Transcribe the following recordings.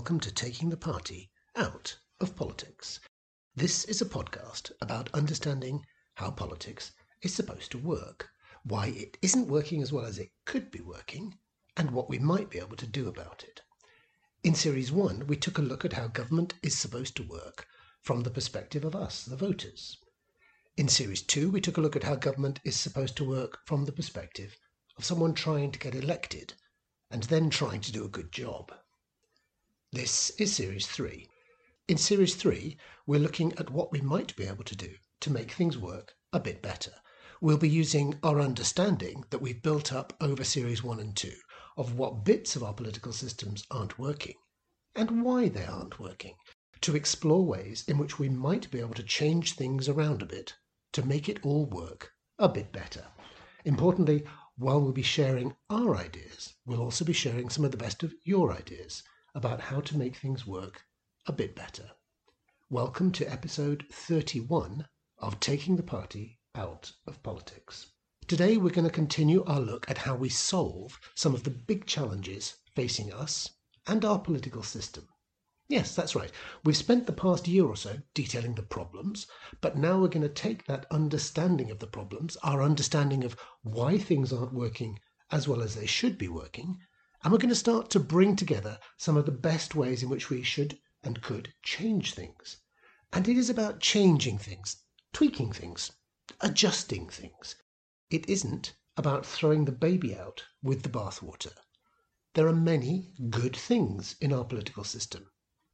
welcome to Taking the Party Out of Politics. This is a podcast about understanding how politics is supposed to work, why it isn't working as well as it could be working, and what we might be able to do about it. In Series 1, we took a look at how government is supposed to work from the perspective of us, the voters. In Series 2, we took a look at how government is supposed to work from the perspective of someone trying to get elected and then trying to do a good job. This is Series 3. In Series 3, we're looking at what we might be able to do to make things work a bit better. We'll be using our understanding that we've built up over Series 1 and 2 of what bits of our political systems aren't working and why they aren't working to explore ways in which we might be able to change things around a bit to make it all work a bit better. Importantly, while we'll be sharing our ideas, we'll also be sharing some of the best of your ideas about how to make things work a bit better. Welcome to episode 31 of Taking the Party Out of Politics. Today we're going to continue our look at how we solve some of the big challenges facing us and our political system. Yes, that's right. We've spent the past year or so detailing the problems, but now we're going to take that understanding of the problems, our understanding of why things aren't working as well as they should be working, and we're going to start to bring together some of the best ways in which we should and could change things. And it is about changing things, tweaking things, adjusting things. It isn't about throwing the baby out with the bathwater. There are many good things in our political system,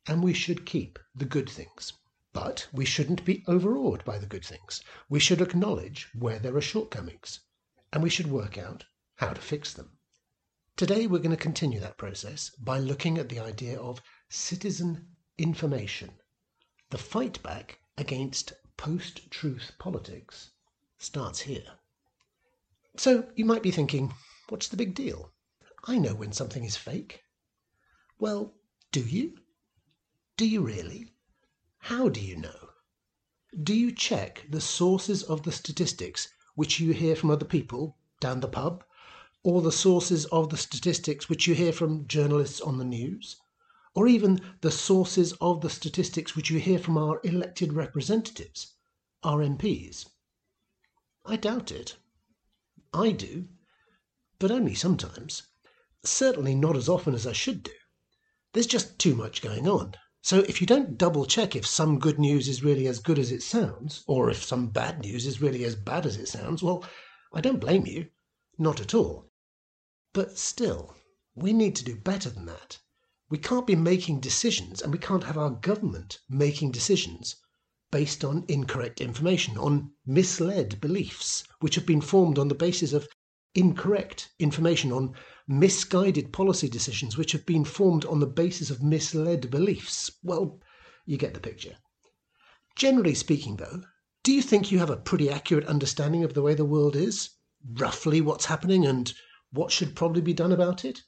and we should keep the good things. But we shouldn't be overawed by the good things. We should acknowledge where there are shortcomings, and we should work out how to fix them. Today we're going to continue that process by looking at the idea of citizen information. The fight back against post truth politics starts here. So you might be thinking, what's the big deal? I know when something is fake. Well, do you? Do you really? How do you know? Do you check the sources of the statistics which you hear from other people down the pub or the sources of the statistics which you hear from journalists on the news, or even the sources of the statistics which you hear from our elected representatives, our MPs? I doubt it. I do, but only sometimes. Certainly not as often as I should do. There's just too much going on. So if you don't double check if some good news is really as good as it sounds, or if some bad news is really as bad as it sounds, well, I don't blame you. Not at all. But still, we need to do better than that. We can't be making decisions, and we can't have our government making decisions based on incorrect information, on misled beliefs, which have been formed on the basis of incorrect information, on misguided policy decisions, which have been formed on the basis of misled beliefs. Well, you get the picture. Generally speaking, though, do you think you have a pretty accurate understanding of the way the world is? Roughly what's happening and what should probably be done about it?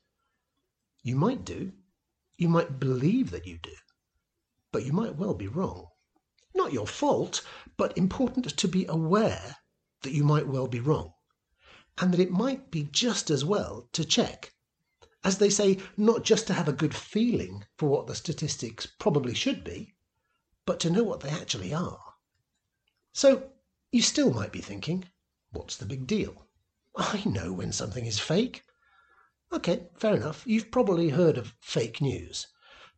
You might do. You might believe that you do. But you might well be wrong. Not your fault, but important to be aware that you might well be wrong. And that it might be just as well to check. As they say, not just to have a good feeling for what the statistics probably should be, but to know what they actually are. So you still might be thinking, what's the big deal? I know when something is fake. Okay, fair enough. You've probably heard of fake news.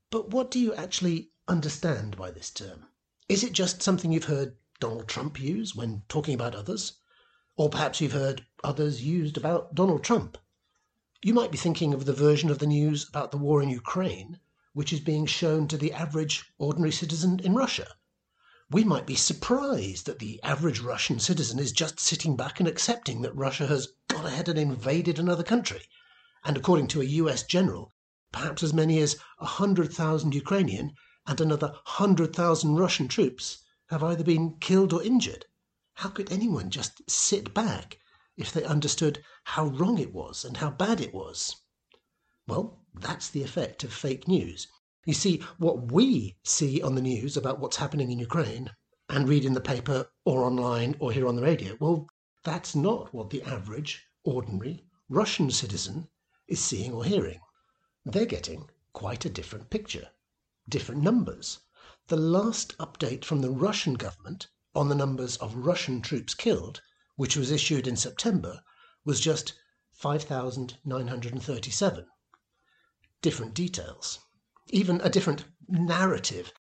But what do you actually understand by this term? Is it just something you've heard Donald Trump use when talking about others? Or perhaps you've heard others used about Donald Trump? You might be thinking of the version of the news about the war in Ukraine, which is being shown to the average ordinary citizen in Russia we might be surprised that the average Russian citizen is just sitting back and accepting that Russia has gone ahead and invaded another country. And according to a US general, perhaps as many as 100,000 Ukrainian and another 100,000 Russian troops have either been killed or injured. How could anyone just sit back if they understood how wrong it was and how bad it was? Well, that's the effect of fake news. You see, what we see on the news about what's happening in Ukraine and read in the paper or online or hear on the radio, well, that's not what the average, ordinary Russian citizen is seeing or hearing. They're getting quite a different picture, different numbers. The last update from the Russian government on the numbers of Russian troops killed, which was issued in September, was just 5,937. Different details, even a different narrative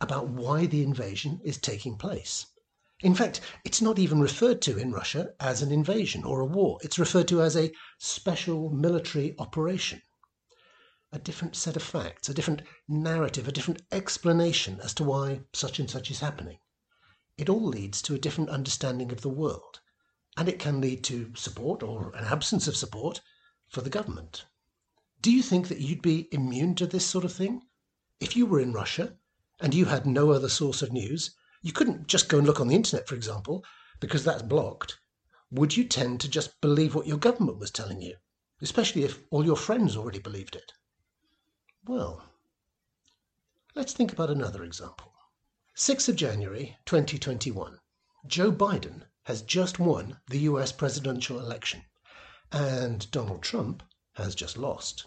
about why the invasion is taking place. In fact, it's not even referred to in Russia as an invasion or a war. It's referred to as a special military operation. A different set of facts, a different narrative, a different explanation as to why such and such is happening. It all leads to a different understanding of the world, and it can lead to support or an absence of support for the government. Do you think that you'd be immune to this sort of thing? If you were in Russia and you had no other source of news, you couldn't just go and look on the internet, for example, because that's blocked. Would you tend to just believe what your government was telling you, especially if all your friends already believed it? Well, let's think about another example. 6th of January 2021. Joe Biden has just won the US presidential election, and Donald Trump has just lost.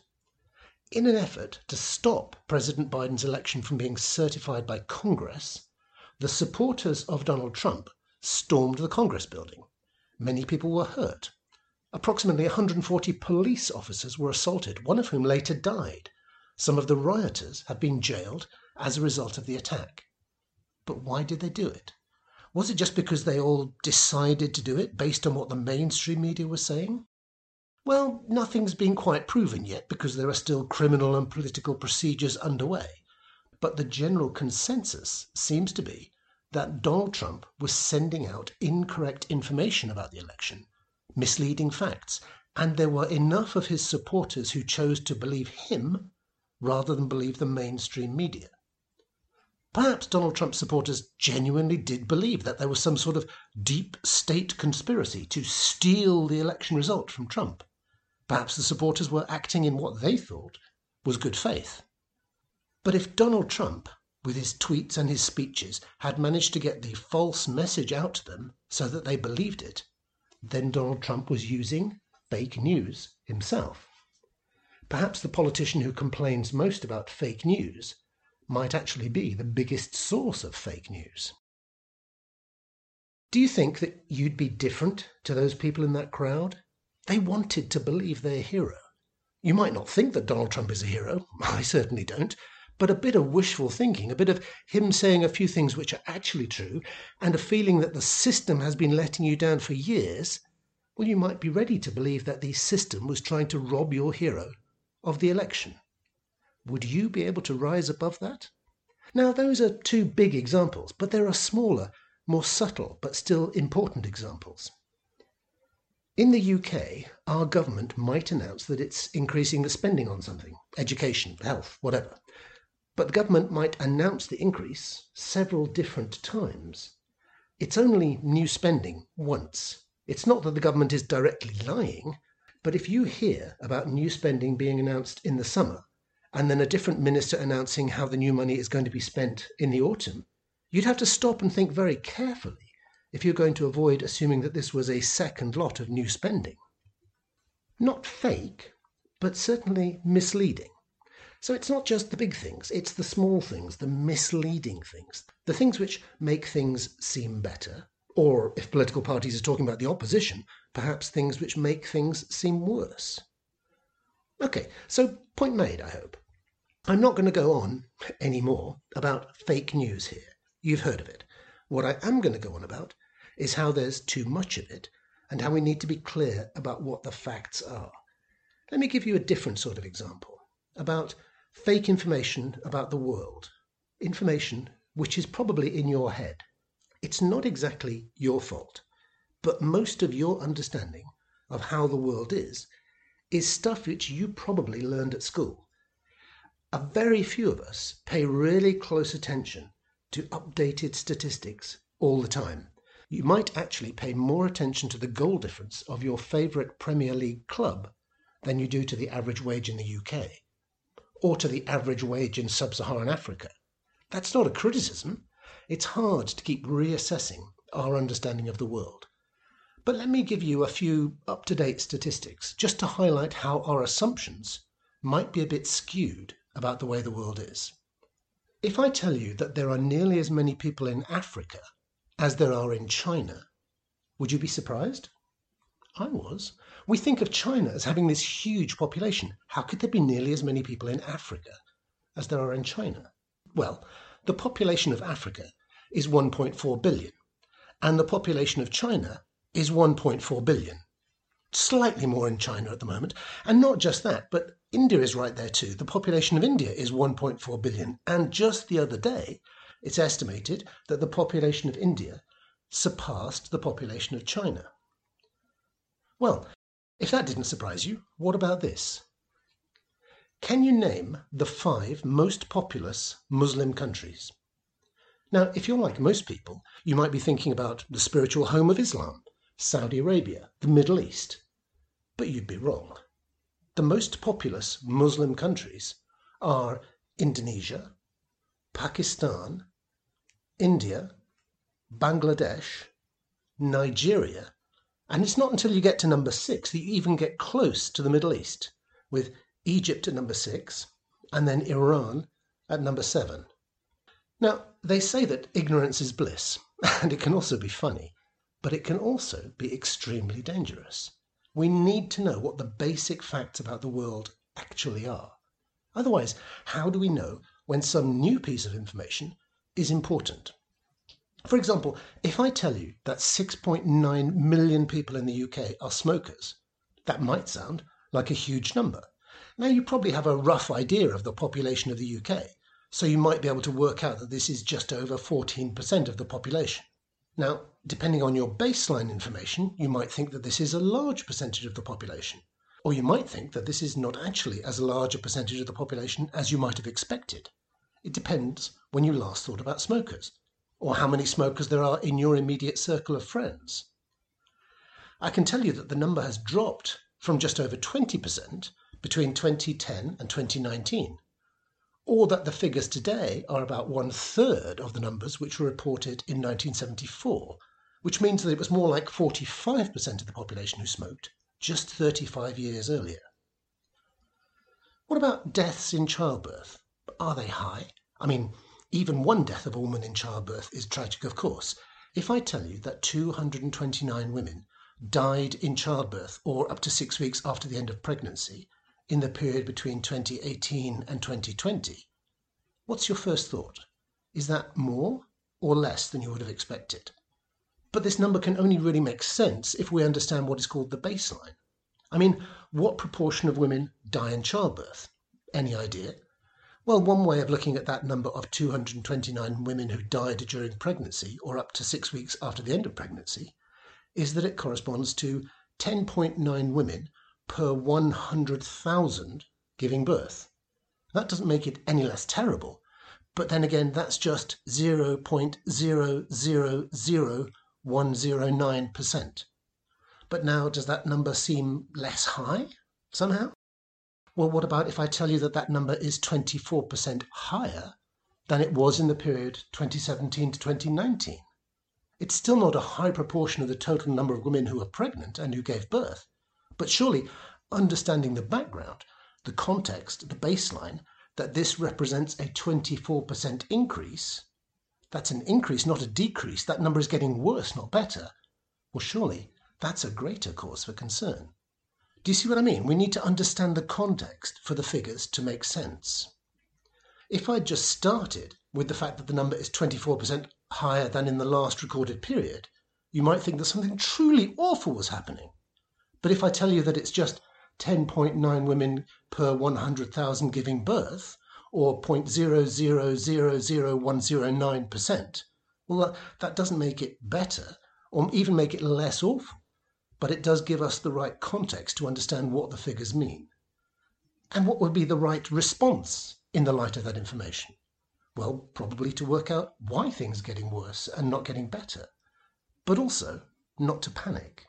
In an effort to stop President Biden's election from being certified by Congress, the supporters of Donald Trump stormed the Congress building. Many people were hurt. Approximately 140 police officers were assaulted, one of whom later died. Some of the rioters have been jailed as a result of the attack. But why did they do it? Was it just because they all decided to do it based on what the mainstream media was saying? Well, nothing's been quite proven yet because there are still criminal and political procedures underway. But the general consensus seems to be that Donald Trump was sending out incorrect information about the election, misleading facts, and there were enough of his supporters who chose to believe him rather than believe the mainstream media. Perhaps Donald Trump supporters genuinely did believe that there was some sort of deep state conspiracy to steal the election result from Trump. Perhaps the supporters were acting in what they thought was good faith. But if Donald Trump, with his tweets and his speeches, had managed to get the false message out to them so that they believed it, then Donald Trump was using fake news himself. Perhaps the politician who complains most about fake news might actually be the biggest source of fake news. Do you think that you'd be different to those people in that crowd? They wanted to believe their hero. You might not think that Donald Trump is a hero. I certainly don't. But a bit of wishful thinking, a bit of him saying a few things which are actually true, and a feeling that the system has been letting you down for years, well, you might be ready to believe that the system was trying to rob your hero of the election. Would you be able to rise above that? Now, those are two big examples, but there are smaller, more subtle, but still important examples. In the UK, our government might announce that it's increasing the spending on something education, health, whatever. But the government might announce the increase several different times. It's only new spending once. It's not that the government is directly lying, but if you hear about new spending being announced in the summer and then a different minister announcing how the new money is going to be spent in the autumn, you'd have to stop and think very carefully if you're going to avoid assuming that this was a second lot of new spending. Not fake, but certainly misleading. So it's not just the big things, it's the small things, the misleading things, the things which make things seem better, or if political parties are talking about the opposition, perhaps things which make things seem worse. Okay, so point made, I hope. I'm not going to go on any more about fake news here. You've heard of it. What I am going to go on about is how there's too much of it and how we need to be clear about what the facts are. Let me give you a different sort of example about fake information about the world, information which is probably in your head. It's not exactly your fault, but most of your understanding of how the world is is stuff which you probably learned at school. A very few of us pay really close attention to updated statistics all the time. You might actually pay more attention to the goal difference of your favourite Premier League club than you do to the average wage in the UK or to the average wage in sub Saharan Africa. That's not a criticism. It's hard to keep reassessing our understanding of the world. But let me give you a few up to date statistics just to highlight how our assumptions might be a bit skewed about the way the world is. If I tell you that there are nearly as many people in Africa as there are in China, would you be surprised? I was. We think of China as having this huge population. How could there be nearly as many people in Africa as there are in China? Well, the population of Africa is 1.4 billion, and the population of China is 1.4 billion. Slightly more in China at the moment. And not just that, but India is right there too. The population of India is 1.4 billion. And just the other day, it's estimated that the population of India surpassed the population of China. Well, if that didn't surprise you, what about this? Can you name the five most populous Muslim countries? Now, if you're like most people, you might be thinking about the spiritual home of Islam, Saudi Arabia, the Middle East. But you'd be wrong. The most populous Muslim countries are Indonesia, Pakistan, India, Bangladesh, Nigeria, and it's not until you get to number six that you even get close to the Middle East, with Egypt at number six and then Iran at number seven. Now, they say that ignorance is bliss, and it can also be funny but it can also be extremely dangerous. We need to know what the basic facts about the world actually are. Otherwise, how do we know when some new piece of information is important? For example, if I tell you that 6.9 million people in the UK are smokers, that might sound like a huge number. Now, you probably have a rough idea of the population of the UK, so you might be able to work out that this is just over 14% of the population. Now, depending on your baseline information, you might think that this is a large percentage of the population. Or you might think that this is not actually as large a percentage of the population as you might have expected. It depends when you last thought about smokers, or how many smokers there are in your immediate circle of friends. I can tell you that the number has dropped from just over 20% between 2010 and 2019 or that the figures today are about one third of the numbers which were reported in 1974, which means that it was more like 45% of the population who smoked just 35 years earlier. What about deaths in childbirth? Are they high? I mean, even one death of a woman in childbirth is tragic, of course. If I tell you that 229 women died in childbirth or up to six weeks after the end of pregnancy, in the period between 2018 and 2020, what's your first thought? Is that more or less than you would have expected? But this number can only really make sense if we understand what is called the baseline. I mean, what proportion of women die in childbirth? Any idea? Well, one way of looking at that number of 229 women who died during pregnancy or up to six weeks after the end of pregnancy is that it corresponds to 10.9 women per 100,000 giving birth. That doesn't make it any less terrible, but then again, that's just 0.000109%. But now, does that number seem less high somehow? Well, what about if I tell you that that number is 24% higher than it was in the period 2017 to 2019? It's still not a high proportion of the total number of women who are pregnant and who gave birth, but surely, understanding the background, the context, the baseline, that this represents a 24% increase, that's an increase, not a decrease. That number is getting worse, not better. Well, surely that's a greater cause for concern. Do you see what I mean? We need to understand the context for the figures to make sense. If I'd just started with the fact that the number is 24% higher than in the last recorded period, you might think that something truly awful was happening. But if I tell you that it's just 10.9 women per 100,000 giving birth, or 0.0000109%, well, that doesn't make it better or even make it less awful, but it does give us the right context to understand what the figures mean. And what would be the right response in the light of that information? Well, probably to work out why things are getting worse and not getting better, but also not to panic.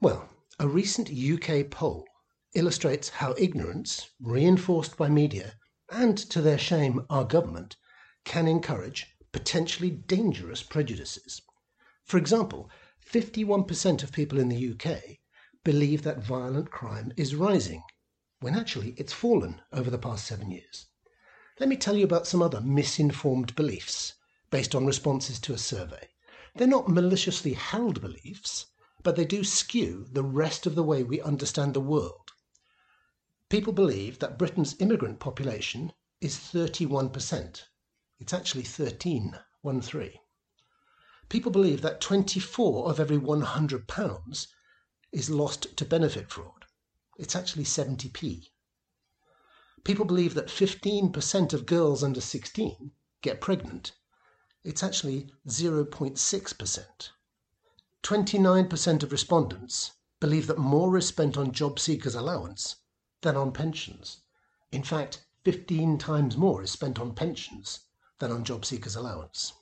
Well, a recent UK poll illustrates how ignorance, reinforced by media, and to their shame, our government, can encourage potentially dangerous prejudices. For example, 51% of people in the UK believe that violent crime is rising, when actually it's fallen over the past seven years. let me tell you about some other misinformed beliefs based on responses to a survey. They're not maliciously held beliefs, but they do skew the rest of the way we understand the world. People believe that Britain's immigrant population is 31%. It's actually 13, 1 3. People believe that 24 of every 100 pounds is lost to benefit fraud. It's actually 70p. People believe that 15% of girls under 16 get pregnant. It's actually 0.6%. 29% of respondents believe that more is spent on job seekers' allowance than on pensions. In fact, 15 times more is spent on pensions than on job seekers' allowance.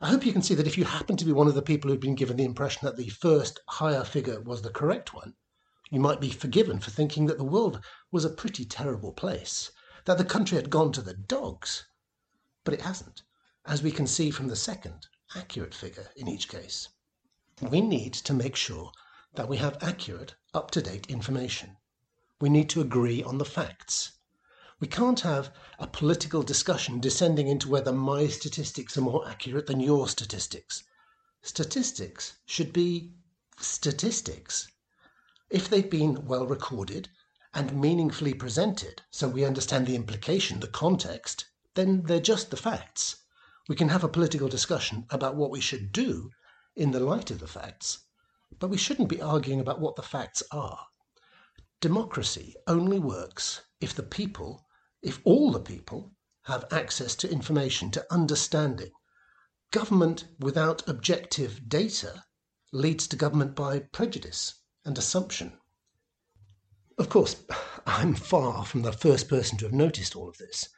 I hope you can see that if you happen to be one of the people who've been given the impression that the first higher figure was the correct one, you might be forgiven for thinking that the world was a pretty terrible place, that the country had gone to the dogs. But it hasn't, as we can see from the second, accurate figure in each case. We need to make sure that we have accurate, up to date information. We need to agree on the facts. We can't have a political discussion descending into whether my statistics are more accurate than your statistics. Statistics should be statistics. If they've been well recorded and meaningfully presented so we understand the implication, the context, then they're just the facts. We can have a political discussion about what we should do in the light of the facts, but we shouldn't be arguing about what the facts are. Democracy only works if the people if all the people have access to information, to understanding, government without objective data leads to government by prejudice and assumption. Of course, I'm far from the first person to have noticed all of this.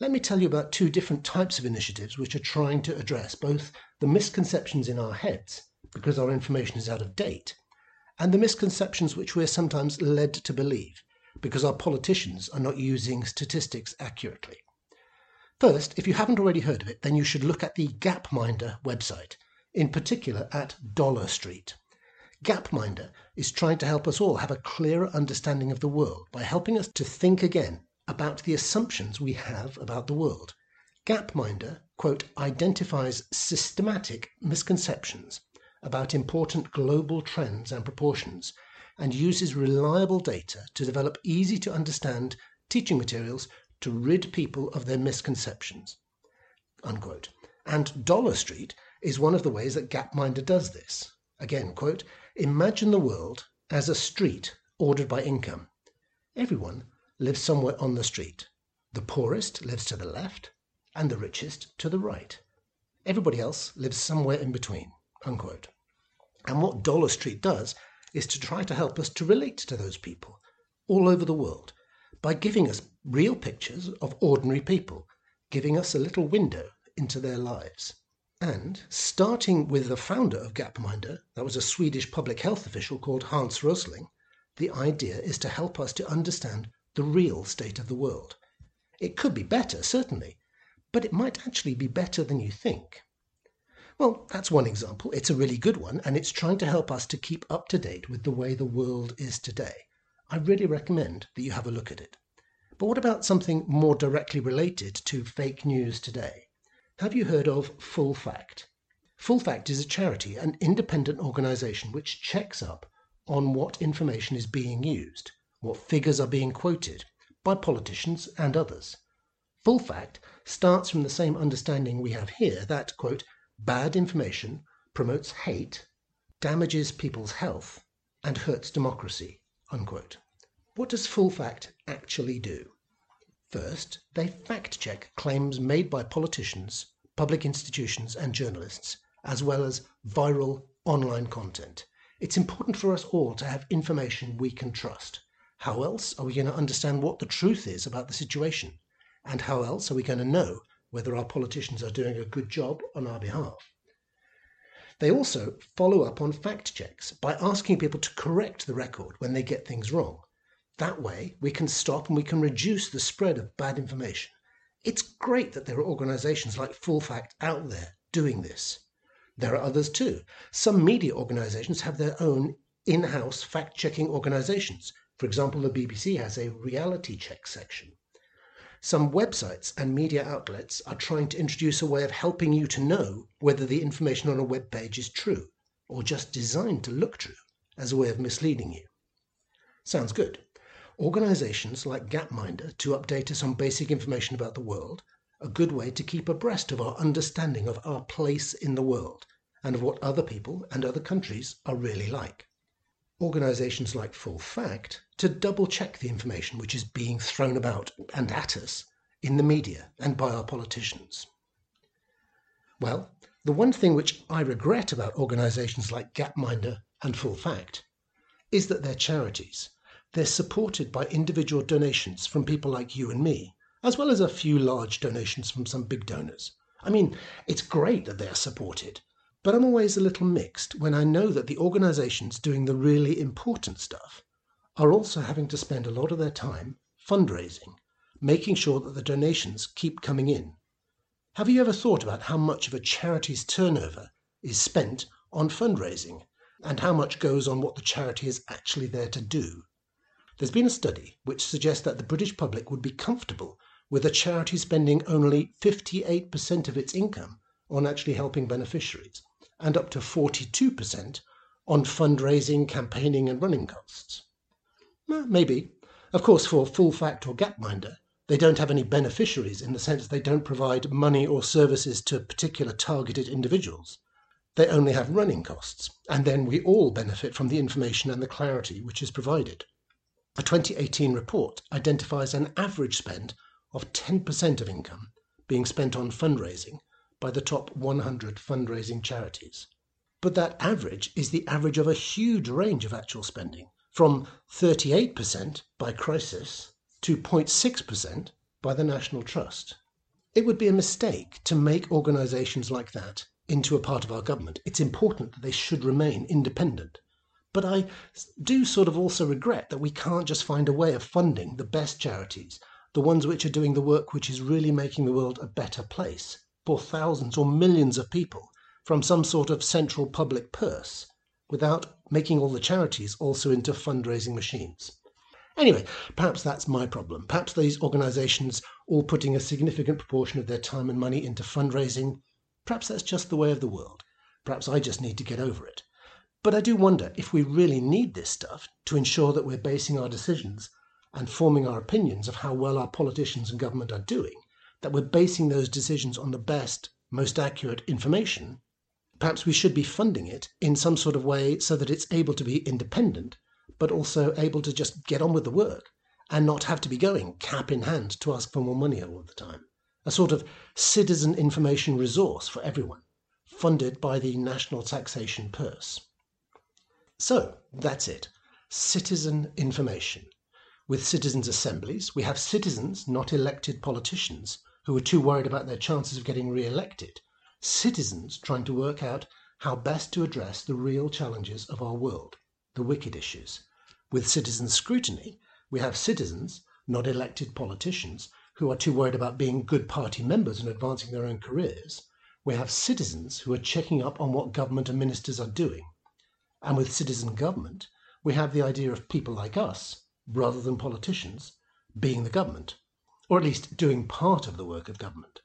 Let me tell you about two different types of initiatives which are trying to address both the misconceptions in our heads, because our information is out of date, and the misconceptions which we're sometimes led to believe because our politicians are not using statistics accurately. First, if you haven't already heard of it, then you should look at the Gapminder website, in particular at Dollar Street. Gapminder is trying to help us all have a clearer understanding of the world by helping us to think again about the assumptions we have about the world. Gapminder, quote, identifies systematic misconceptions about important global trends and proportions and uses reliable data to develop easy to understand teaching materials to rid people of their misconceptions. Unquote. And Dollar Street is one of the ways that Gapminder does this. Again, quote, imagine the world as a street ordered by income. Everyone lives somewhere on the street. The poorest lives to the left and the richest to the right. Everybody else lives somewhere in between. Unquote. And what Dollar Street does is to try to help us to relate to those people all over the world by giving us real pictures of ordinary people, giving us a little window into their lives. And starting with the founder of Gapminder, that was a Swedish public health official called Hans Rosling, the idea is to help us to understand the real state of the world. It could be better, certainly, but it might actually be better than you think. Well, that's one example. It's a really good one, and it's trying to help us to keep up to date with the way the world is today. I really recommend that you have a look at it. But what about something more directly related to fake news today? Have you heard of Full Fact? Full Fact is a charity, an independent organization which checks up on what information is being used, what figures are being quoted by politicians and others. Full Fact starts from the same understanding we have here that, quote, Bad information promotes hate, damages people's health, and hurts democracy. Unquote. What does full fact actually do? First, they fact check claims made by politicians, public institutions, and journalists, as well as viral online content. It's important for us all to have information we can trust. How else are we going to understand what the truth is about the situation? And how else are we going to know whether our politicians are doing a good job on our behalf. They also follow up on fact checks by asking people to correct the record when they get things wrong. That way, we can stop and we can reduce the spread of bad information. It's great that there are organizations like Full Fact out there doing this. There are others too. Some media organizations have their own in house fact checking organizations. For example, the BBC has a reality check section. Some websites and media outlets are trying to introduce a way of helping you to know whether the information on a web page is true or just designed to look true as a way of misleading you. Sounds good. Organizations like Gapminder to update us on basic information about the world, a good way to keep abreast of our understanding of our place in the world and of what other people and other countries are really like. Organizations like Full Fact to double check the information which is being thrown about and at us in the media and by our politicians. Well, the one thing which I regret about organizations like Gapminder and Full Fact is that they're charities. They're supported by individual donations from people like you and me, as well as a few large donations from some big donors. I mean, it's great that they're supported, but I'm always a little mixed when I know that the organizations doing the really important stuff are also having to spend a lot of their time fundraising, making sure that the donations keep coming in. Have you ever thought about how much of a charity's turnover is spent on fundraising and how much goes on what the charity is actually there to do? There's been a study which suggests that the British public would be comfortable with a charity spending only 58% of its income on actually helping beneficiaries and up to 42% on fundraising, campaigning, and running costs. Maybe. Of course, for Full Fact or Gapminder, they don't have any beneficiaries in the sense they don't provide money or services to particular targeted individuals. They only have running costs, and then we all benefit from the information and the clarity which is provided. A 2018 report identifies an average spend of 10% of income being spent on fundraising by the top 100 fundraising charities. But that average is the average of a huge range of actual spending, from 38% by Crisis to 0.6% by the National Trust. It would be a mistake to make organisations like that into a part of our government. It's important that they should remain independent. But I do sort of also regret that we can't just find a way of funding the best charities, the ones which are doing the work which is really making the world a better place, for thousands or millions of people from some sort of central public purse without making all the charities also into fundraising machines. Anyway, perhaps that's my problem. Perhaps these organisations all putting a significant proportion of their time and money into fundraising, perhaps that's just the way of the world. Perhaps I just need to get over it. But I do wonder if we really need this stuff to ensure that we're basing our decisions and forming our opinions of how well our politicians and government are doing that we're basing those decisions on the best, most accurate information, perhaps we should be funding it in some sort of way so that it's able to be independent, but also able to just get on with the work and not have to be going cap in hand to ask for more money all the time. A sort of citizen information resource for everyone, funded by the national taxation purse. So that's it citizen information. With citizens' assemblies, we have citizens, not elected politicians, who are too worried about their chances of getting re elected, citizens trying to work out how best to address the real challenges of our world, the wicked issues. With citizen scrutiny, we have citizens, not elected politicians, who are too worried about being good party members and advancing their own careers. We have citizens who are checking up on what government and ministers are doing. And with citizen government, we have the idea of people like us, rather than politicians, being the government or at least doing part of the work of government.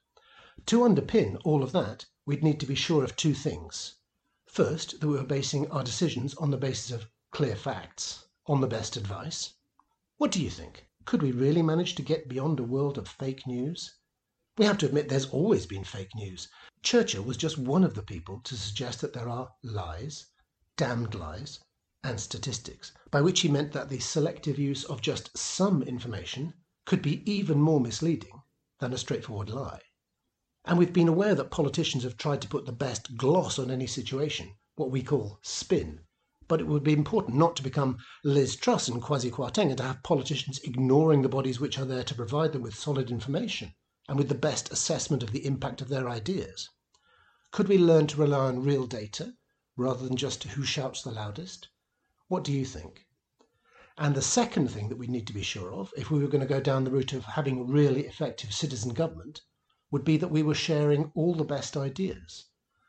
To underpin all of that, we'd need to be sure of two things. First, that we were basing our decisions on the basis of clear facts, on the best advice. What do you think? Could we really manage to get beyond a world of fake news? We have to admit there's always been fake news. Churchill was just one of the people to suggest that there are lies, damned lies, and statistics, by which he meant that the selective use of just some information could be even more misleading than a straightforward lie. And we've been aware that politicians have tried to put the best gloss on any situation, what we call spin. But it would be important not to become Liz Truss and Kwasi Kwarteng and to have politicians ignoring the bodies which are there to provide them with solid information and with the best assessment of the impact of their ideas. Could we learn to rely on real data rather than just who shouts the loudest? What do you think? And the second thing that we need to be sure of, if we were going to go down the route of having really effective citizen government, would be that we were sharing all the best ideas,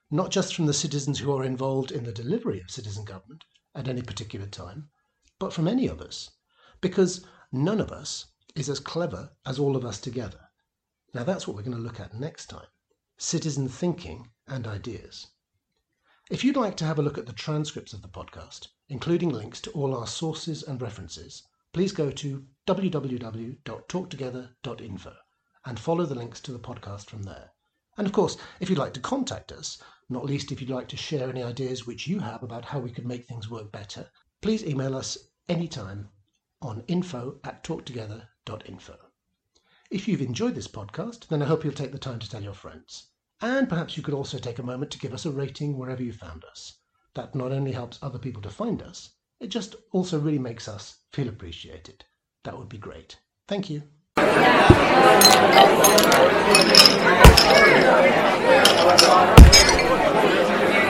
not just from the citizens who are involved in the delivery of citizen government at any particular time, but from any of us. Because none of us, is as clever as all of us together. Now that's what we're going to look at next time citizen thinking and ideas. If you'd like to have a look at the transcripts of the podcast, including links to all our sources and references, please go to www.talktogether.info and follow the links to the podcast from there. And of course, if you'd like to contact us, not least if you'd like to share any ideas which you have about how we could make things work better, please email us anytime on info at talktogether.info. If you've enjoyed this podcast, then I hope you'll take the time to tell your friends. And perhaps you could also take a moment to give us a rating wherever you found us that not only helps other people to find us, it just also really makes us feel appreciated. That would be great. Thank you. Yeah.